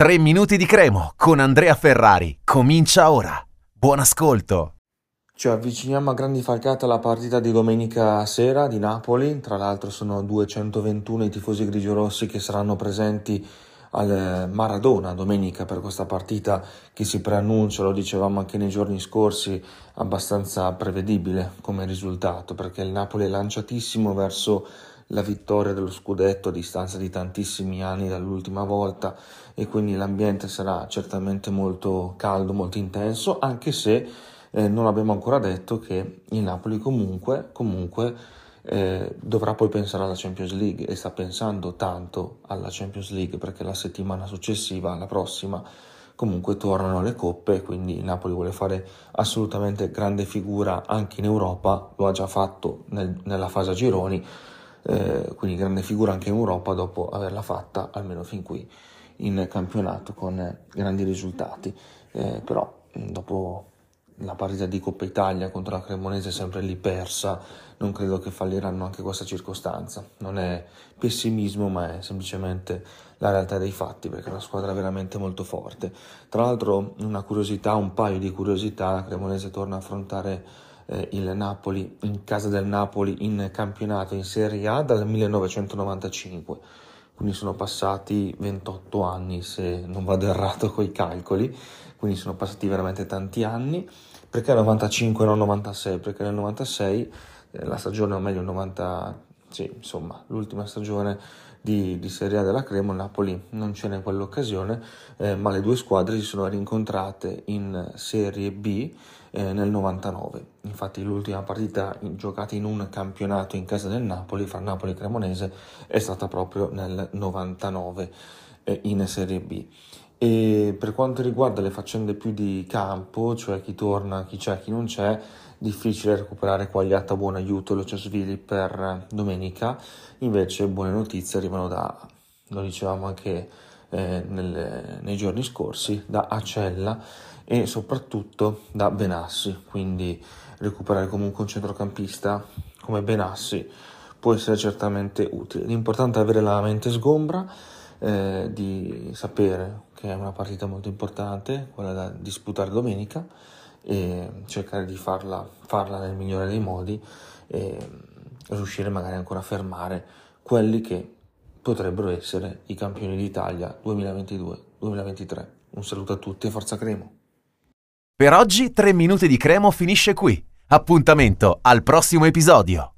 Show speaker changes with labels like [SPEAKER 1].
[SPEAKER 1] 3 minuti di cremo con Andrea Ferrari. Comincia ora. Buon ascolto.
[SPEAKER 2] Ci avviciniamo a grandi falcate alla partita di domenica sera di Napoli. Tra l'altro sono 221 i tifosi grigiorossi che saranno presenti al Maradona domenica per questa partita che si preannuncia, lo dicevamo anche nei giorni scorsi, abbastanza prevedibile come risultato perché il Napoli è lanciatissimo verso la vittoria dello scudetto a distanza di tantissimi anni dall'ultima volta e quindi l'ambiente sarà certamente molto caldo, molto intenso, anche se eh, non abbiamo ancora detto che il Napoli comunque, comunque eh, dovrà poi pensare alla Champions League e sta pensando tanto alla Champions League perché la settimana successiva, la prossima, comunque tornano le coppe, quindi Napoli vuole fare assolutamente grande figura anche in Europa, lo ha già fatto nel, nella fase a gironi eh, quindi grande figura anche in Europa dopo averla fatta almeno fin qui in campionato con grandi risultati. Eh, però dopo la partita di Coppa Italia contro la Cremonese sempre lì persa, non credo che falliranno anche questa circostanza. Non è pessimismo, ma è semplicemente la realtà dei fatti, perché è una squadra veramente molto forte. Tra l'altro, una curiosità, un paio di curiosità, la Cremonese torna a affrontare eh, il Napoli in casa del Napoli in campionato in Serie A dal 1995 quindi sono passati 28 anni se non vado errato con i calcoli. Quindi sono passati veramente tanti anni. Perché 95 e non 96 perché nel 96 eh, la stagione o meglio il 90 sì, insomma l'ultima stagione di, di Serie A della Cremo, Napoli non c'era in quell'occasione, eh, ma le due squadre si sono rincontrate in Serie B eh, nel 99. Infatti l'ultima partita giocata in un campionato in casa del Napoli, fra Napoli e Cremonese, è stata proprio nel 99 eh, in Serie B. E per quanto riguarda le faccende più di campo, cioè chi torna, chi c'è, chi non c'è, difficile recuperare quagliata buon aiuto Lociasvili per domenica, invece buone notizie arrivano da, lo dicevamo anche eh, nelle, nei giorni scorsi, da Acella e soprattutto da Benassi, quindi recuperare comunque un centrocampista come Benassi può essere certamente utile. L'importante è avere la mente sgombra, eh, di sapere che è una partita molto importante, quella da disputare domenica, e cercare di farla, farla nel migliore dei modi e riuscire magari ancora a fermare quelli che potrebbero essere i campioni d'Italia 2022-2023. Un saluto a tutti e forza Cremo!
[SPEAKER 1] Per oggi 3 minuti di Cremo finisce qui. Appuntamento al prossimo episodio.